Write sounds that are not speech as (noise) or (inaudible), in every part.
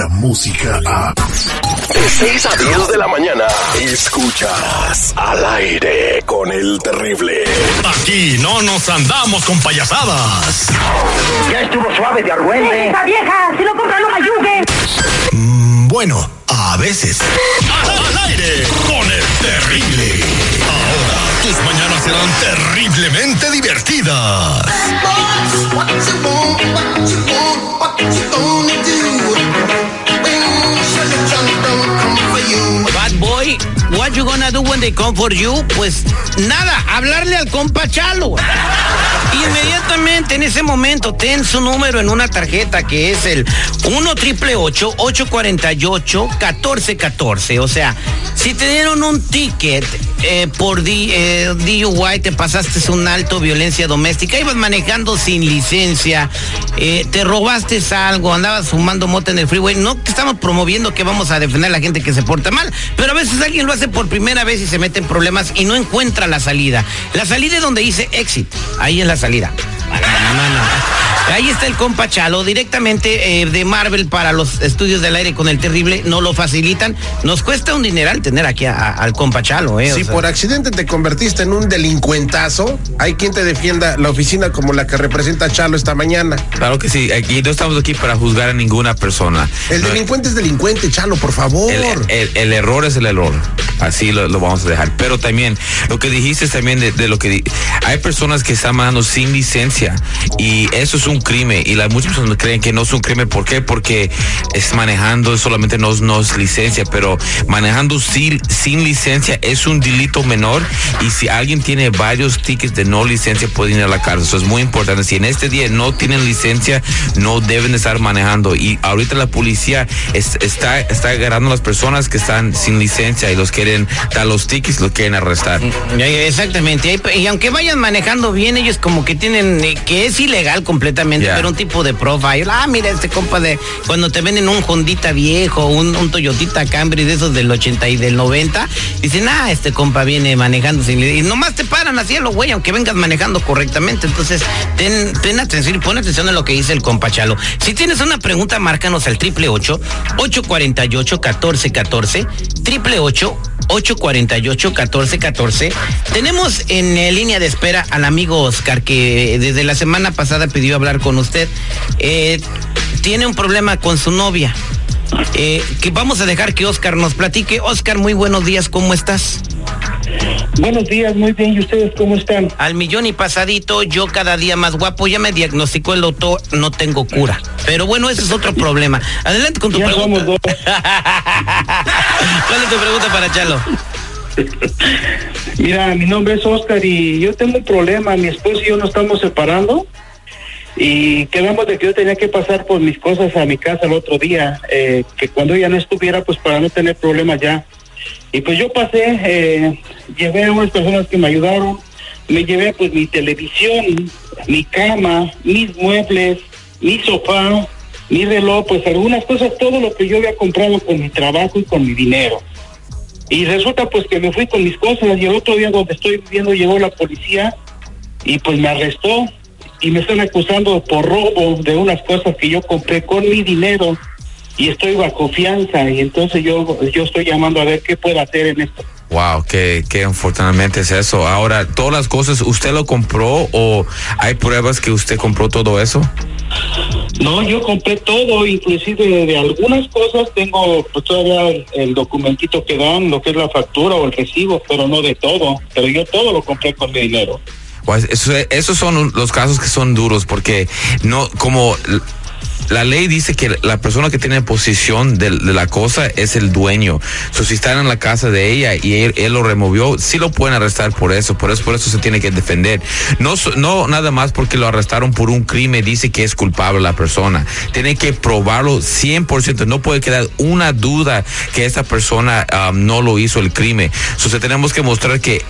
la música a... De 6 a 10 de la mañana, escuchas al aire con el terrible. Aquí no nos andamos con payasadas. Ya estuvo suave de argüente. ¡Esa vieja! ¡Si lo compra, no mayugue! Mm, bueno, a veces. Al aire con el terrible. Ahora tus mañanas serán terriblemente divertidas. What you gonna do when they come for you? Pues nada, hablarle al compa Chalo. Inmediatamente en ese momento ten su número en una tarjeta que es el 1 triple 848 1414. O sea, si te dieron un ticket eh, por di, eh, te pasaste un alto, violencia doméstica, ibas manejando sin licencia, eh, te robaste algo, andabas fumando mota en el freeway. No que estamos promoviendo que vamos a defender a la gente que se porta mal, pero a veces alguien lo hace por primera vez y se mete en problemas y no encuentra la salida. La salida es donde dice exit, ahí es la salida. Ahí está el compa Chalo, directamente eh, de Marvel para los estudios del aire con el terrible, no lo facilitan. Nos cuesta un dineral tener aquí a- a- al compa Chalo, ¿eh? O Si sea, por accidente te convertiste en un delincuentazo, hay quien te defienda la oficina como la que representa a Chalo esta mañana. Claro que sí, aquí no estamos aquí para juzgar a ninguna persona. El No, delincuente es delincuente, Chalo, por favor. el, el- el error es el error. Así lo, lo vamos a dejar. Pero también, lo que dijiste también de, de lo que di- hay personas que están manejando sin licencia y eso es un crimen y las muchas personas creen que no es un crimen. ¿Por qué? Porque es manejando solamente no, no licencia, pero manejando sin, sin licencia es un delito menor y si alguien tiene varios tickets de no licencia pueden ir a la cárcel. Eso es muy importante. Si en este día no tienen licencia, no deben de estar manejando. Y ahorita la policía es- está, está agarrando a las personas que están sin licencia y los quieren dar los tickets, los quieren arrestar. Ya, ya, Exactamente, y aunque vayan manejando bien, ellos como que tienen, eh, que es ilegal completamente, Pero un tipo de profile. Ah, mira, este compa de cuando te venden un Hondita viejo, un, un Toyotita Camry de esos del 80 y del 90, dicen, ah, este compa viene manejando sin li-". Y nomás te paran así a lo güey, aunque vengas manejando correctamente. Entonces, ten, ten atención y pon atención a lo que dice el compa Chalo. Si tienes una pregunta, márcanos al triple ocho, 848 1414 triple ocho 848-1414. Tenemos en eh, línea de espera al amigo Oscar que desde la semana pasada pidió hablar con usted. Eh, tiene un problema con su novia. Eh, que vamos a dejar que Oscar nos platique. Oscar, muy buenos días, ¿cómo estás? Buenos días, muy bien. ¿Y ustedes cómo están? Al millón y pasadito, yo cada día más guapo, ya me diagnosticó el doctor, no tengo cura. Pero bueno, ese es otro problema. Adelante con tu Ya pregunta. dos. (laughs) ¿Cuál es tu pregunta para Chalo? (laughs) Mira, mi nombre es Oscar y yo tengo un problema. Mi esposo y yo nos estamos separando y quedamos de que yo tenía que pasar por mis cosas a mi casa el otro día, eh, que cuando ella no estuviera, pues para no tener problemas ya. Y pues yo pasé, eh, llevé a unas personas que me ayudaron, me llevé pues mi televisión, mi cama, mis muebles, mi sofá, mi reloj, pues algunas cosas, todo lo que yo había comprado con mi trabajo y con mi dinero. Y resulta pues que me fui con mis cosas y el otro día donde estoy viviendo llegó la policía y pues me arrestó y me están acusando por robo de unas cosas que yo compré con mi dinero y estoy bajo fianza y entonces yo yo estoy llamando a ver qué puedo hacer en esto. Wow, qué, qué infortunadamente es eso. Ahora, todas las cosas, ¿usted lo compró o hay pruebas que usted compró todo eso? No, yo compré todo, inclusive de algunas cosas tengo pues, todavía el, documentito que dan, lo que es la factura o el recibo, pero no de todo. Pero yo todo lo compré con mi dinero. Eso- esos son los casos que son duros porque no, como la ley dice que la persona que tiene posesión de, la cosa es el dueño. So, si están en la casa de ella y él, lo removió, sí lo pueden arrestar por eso. Por eso, por eso se tiene que defender. No, no nada más porque lo arrestaron por un crimen dice que es culpable la persona. Tiene que probarlo 100%. No puede quedar una duda que esa persona um, no lo hizo el crimen. Se tenemos que mostrar que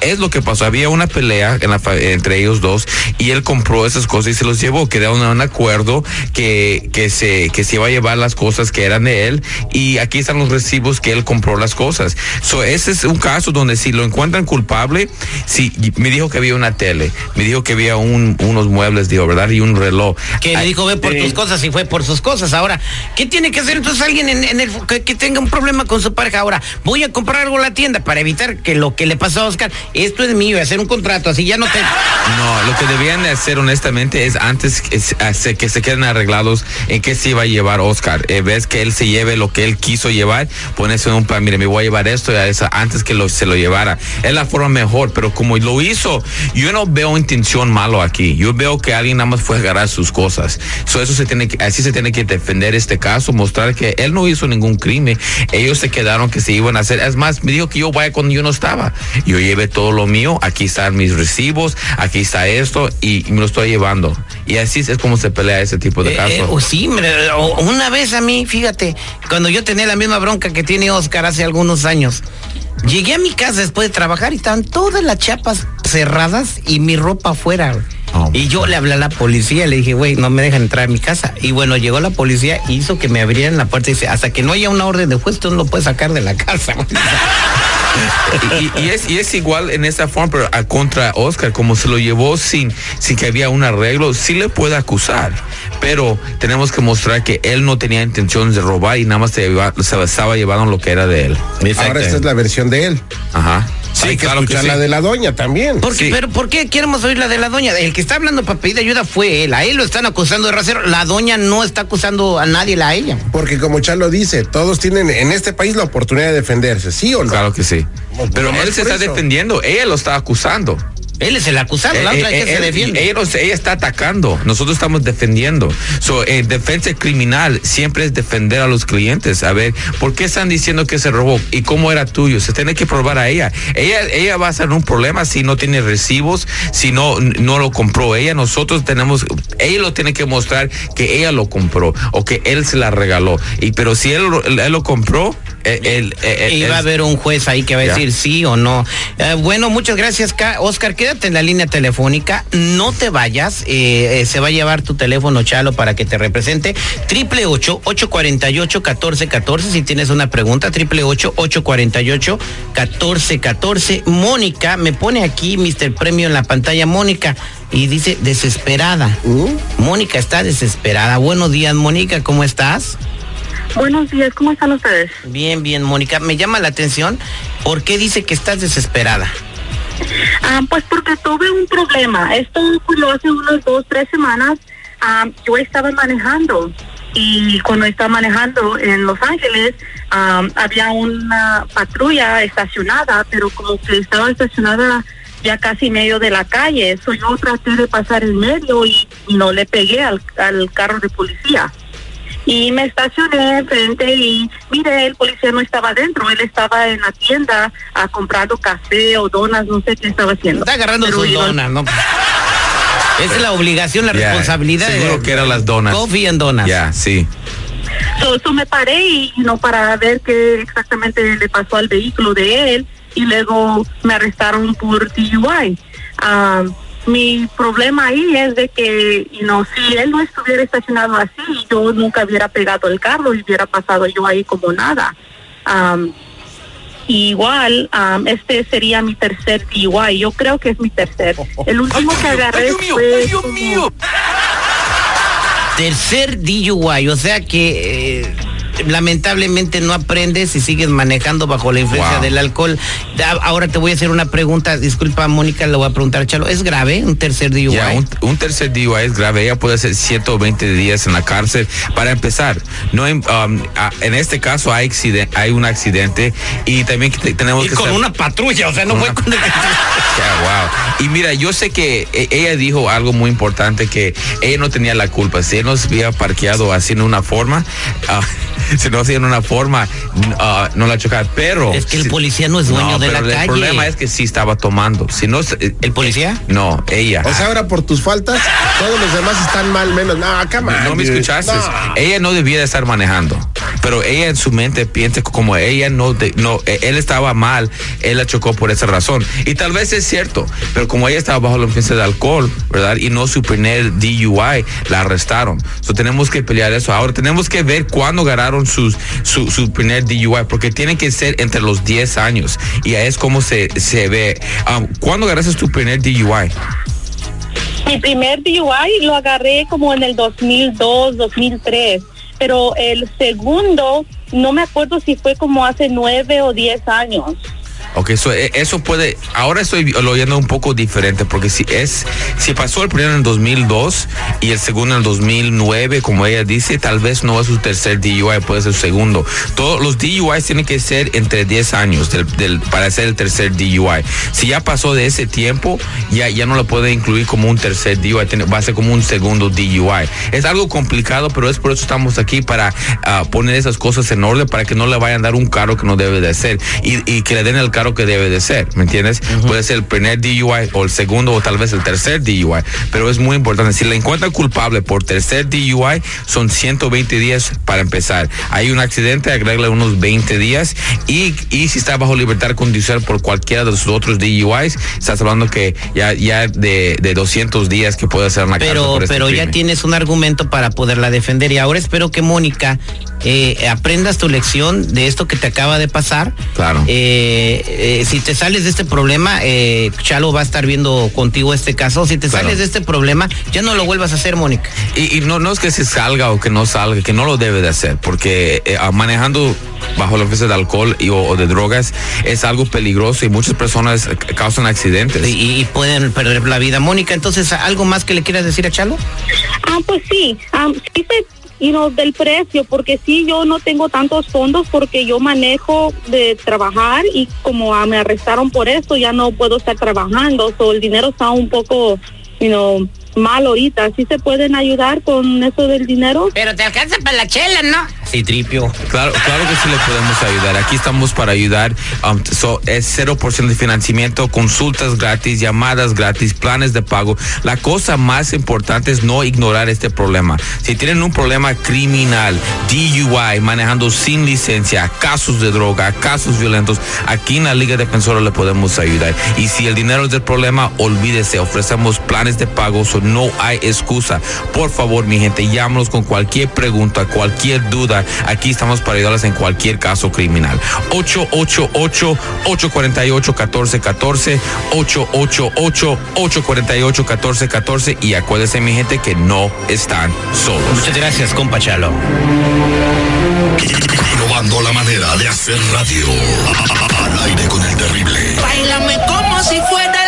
es lo que pasó. Había una pelea en la entre ellos dos y él compró esas cosas y se los llevó. Quedaron en un acuerdo que, que, se, que se iba a llevar las cosas que eran de él y aquí están los recibos que él compró las cosas. So, ese es un caso donde si lo encuentran culpable, si me dijo que había una tele, me dijo que había un, unos muebles, digo, ¿verdad? Y un reloj. Que le dijo, ve por tus cosas y fue por sus cosas. Ahora, ¿qué tiene que hacer entonces alguien en, en el que, que tenga un problema con su pareja? Ahora, voy a comprar algo a la tienda para evitar que lo que le pasó a Oscar, esto es mío, hacer un contrato, así ya no te... No, lo que debían de hacer honestamente es antes que se queden arreglados en qué se iba a llevar Oscar. Eh, ves que él se lleve lo que él quiso llevar, ponerse en un plan, mire, me voy a llevar esto y a eso antes que lo, se lo llevara. Es la forma mejor, pero como lo hizo, yo no veo intención malo aquí. Yo veo que alguien nada más fue a agarrar sus cosas. So, eso se tiene que, así se tiene que defender este caso, mostrar que él no hizo ningún crimen. Ellos se quedaron que se iban a hacer. Es más, me dijo que yo vaya cuando yo no estaba. Yo llevé todo lo mío, aquí están mis recibos, aquí está esto y, y me lo estoy llevando. Y así es como se pelea ese tipo de Eh, casos. eh, oh, sí, o- una vez a mí, fíjate, cuando yo tenía la misma bronca que tiene Oscar hace algunos años, llegué a mi casa después de trabajar y estaban todas las chapas cerradas y mi ropa afuera. Oh, y yo le hablé a la policía, le dije, güey, no me dejan entrar a mi casa. Y bueno, llegó la policía y hizo que me abrieran la puerta y dice, hasta que no haya una orden de juez, tú no lo puedes sacar de la casa. (laughs) y, y es, y es igual en esta forma, pero a contra Oscar, como se lo llevó sin, sin que había un arreglo, sí le puede acusar. Pero tenemos que mostrar que él no tenía intenciones de robar y nada más se, lleva- se estaba llevando lo que era de él. Ahora esta es la versión de él. Ajá. Sí, Hay que claro que escuchar sí. la de la doña también. ¿Por qué? Sí. Pero ¿por qué queremos oír la de la doña? El que está hablando para pedir ayuda fue él. A él lo están acusando de rasero. La doña no está acusando a nadie, a ella. Porque como Chalo dice, todos tienen en este país la oportunidad de defenderse, ¿sí o no? Claro que sí. Pues, Pero él se está defendiendo, ella lo está acusando. Él es el acusado, la Eh, otra eh, es que se él- defiende. Ella, está atacando, nosotros estamos defendiendo. So, eh, defensa criminal siempre es defender a los clientes. A ver, ¿por qué están diciendo que se robó? ¿Y cómo era tuyo? Se tiene que probar a ella. Ella, ella va a ser un problema si no tiene recibos, si no, no lo compró ella. Nosotros tenemos, ella lo tiene que mostrar que ella lo compró o que él se la regaló. Y pero si él, lo- él lo compró, él, Y va a haber un juez ahí que va a decir sí o no. Eh, bueno, muchas gracias, Ca- Oscar. Quédate en la línea telefónica. No te vayas. eh, eh, se va a llevar tu teléfono, Chalo, para que te represente. Triple ocho, ocho cuarenta y ocho, catorce, catorce. Si tienes una pregunta, triple ocho, ocho cuarenta y ocho, catorce, catorce. Mónica, me pone aquí Mr. Premio en la pantalla. Mónica. Y dice desesperada. Mónica está desesperada. Buenos días, Mónica. ¿Cómo estás? Buenos días, ¿cómo están ustedes? Bien, bien, Mónica. Me llama la atención. ¿Por qué dice que estás desesperada? Ah, pues porque tuve un problema. Esto ocurrió hace unas dos, tres semanas. Ah, yo estaba manejando y cuando estaba manejando en Los Ángeles ah, había una patrulla estacionada, pero como que estaba estacionada ya casi medio de la calle. So yo traté de pasar en medio y, no le pegué al carro de policía. Y me estacioné enfrente y mire, el policía no estaba adentro, él estaba en la tienda ah, comprando café o donas, no sé qué estaba haciendo. Está agarrando Pero sus donas, ¿no? Esa es la obligación, la Ya, responsabilidad. Seguro de- que eran las donas. Coffee and donas. Ya, sí. So, so me paré y no para ver qué exactamente le pasó al vehículo de él y luego me arrestaron por DUI. Ah, mi problema ahí es de que, you know, si él no estuviera estacionado así, yo nunca hubiera pegado el carro y hubiera pasado yo ahí como nada. Am, igual, am, este sería mi tercer DUI. Yo creo que es mi tercer. El último que agarré fue como- Tercer DUI, o sea que eh, lamentablemente no aprendes y sigues manejando bajo la influencia Wow. del alcohol. Ahora te voy a hacer una pregunta, disculpa Mónica, le voy a preguntar, Chalo, ¿es grave un tercer DUI? Ya, un, un tercer DUI es grave. Ella puede hacer 120 días en la cárcel. Para empezar, no hay, um, a- en este caso hay, un accidente y también que te- tenemos y que con una patrulla, o sea, no Con fue una- con... Wow. (laughs) Y mira, yo sé que e- ella dijo algo muy importante que ella no tenía la culpa. Si él no se había parqueado así en una forma, ah, (laughs) si no hacía en una forma, ah, no la chocaba. Pero Es que el policía no es dueño No, de la pero calle. El problema es que sí estaba tomando. Si no, ¿El policía? No, ella. O sea, ahora por tus faltas, todos los demás están mal, menos. No, cama. No me escuchaste. No. Ella no debía de estar manejando. pero ella en su mente piensa que como ella no, de- no, eh, él estaba mal, él la chocó por esa razón. Y tal vez es cierto, pero como ella estaba bajo la influencia de alcohol, ¿verdad? Y no su primer DUI, la arrestaron. So, tenemos que pelear eso. Ahora tenemos que ver cuándo ganaron sus, su, su primer DUI, porque tiene que ser entre los 10 años. Y ahí es como se, se ve. Um, ¿Cuándo ganaste tu primer DUI? Mi primer DUI lo agarré como en el 2002, 2003, pero el segundo no me acuerdo si fue como hace nueve o diez años. Ok, so, eh, eso puede, ahora estoy lo oyendo un poco diferente, porque si es, si pasó el primero en el 2002 y el segundo en el 2009, como ella dice, tal vez no es su tercer DUI, puede ser su segundo. Todos los DUIs tienen que ser entre 10 años para ser el tercer DUI. Si ya pasó de ese tiempo, ya, ya no lo puede incluir como un tercer DUI, va a ser como un segundo DUI. Es algo complicado, pero es por eso estamos aquí para ah, poner esas cosas en orden, para que no le vayan a dar un carro que no debe de ser y, y que le den el carro que debe de ser, ¿me entiendes? Puede ser el primer DUI o el segundo o tal vez el tercer DUI, pero es muy importante. Si le encuentran culpable por tercer DUI, son 120 días para empezar. Hay un accidente, agrégale unos 20 días y, y si está bajo libertad condicional por cualquiera de sus otros DUIs, estás hablando que ya, ya de, de 200 días que puede ser una Pero, por este pero ya tienes un argumento para poderla defender y ahora espero que Mónica eh, aprendas tu lección de esto que te acaba de pasar. Claro. Eh, eh, si te sales de este problema, eh, Chalo va a estar viendo contigo este caso. Si te Claro. sales de este problema, ya no lo vuelvas a hacer, Mónica. Y, y no, no es que se salga o que no salga, que no lo debe de hacer, porque manejando bajo la influencia de alcohol y, o, o de drogas es algo peligroso y muchas personas causan accidentes. Y, y pueden perder la vida. Mónica, entonces, ¿algo más que le quieras decir a Chalo? Ah, pues sí, ah, sí you know, del precio, porque sí, yo no tengo tantos fondos porque yo manejo de trabajar y como me arrestaron por esto, ya no puedo estar trabajando, so el dinero está un poco, you know, mal ahorita. ¿Sí se pueden ayudar con eso del dinero? Pero te alcanza para la chela, ¿no? Sí, tripio. Claro, claro que sí le podemos ayudar. Aquí estamos para ayudar. Um, so, es 0% de financiamiento, consultas gratis, llamadas gratis, planes de pago. La cosa más importante es no ignorar este problema. Si tienen un problema criminal, DUI, manejando sin licencia, casos de droga, casos violentos, aquí en la Liga Defensora le podemos ayudar. Y si el dinero es el problema, olvídese, ofrecemos planes de pago, so no hay excusa. Por favor, mi gente, llámanos con cualquier pregunta, cualquier duda. Aquí estamos para ayudarles en cualquier caso criminal. 888-848-1414, 888-848-1414 y acuérdense, mi gente, que no están solos. Muchas gracias, compa Chalo. Innovando la manera de hacer radio. Al aire con el terrible. Bailame como si fuera.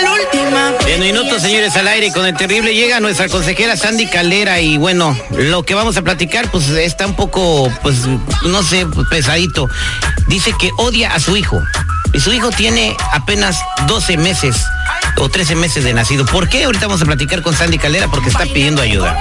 En minutos, señores, al aire con el terrible llega nuestra consejera Sandy Caldera y bueno, lo que vamos a platicar pues está un poco, pues no sé, pesadito. Dice que odia a su hijo y su hijo tiene apenas 12 meses o 13 meses de nacido. ¿Por qué? Ahorita vamos a platicar con Sandy Caldera porque está pidiendo ayuda.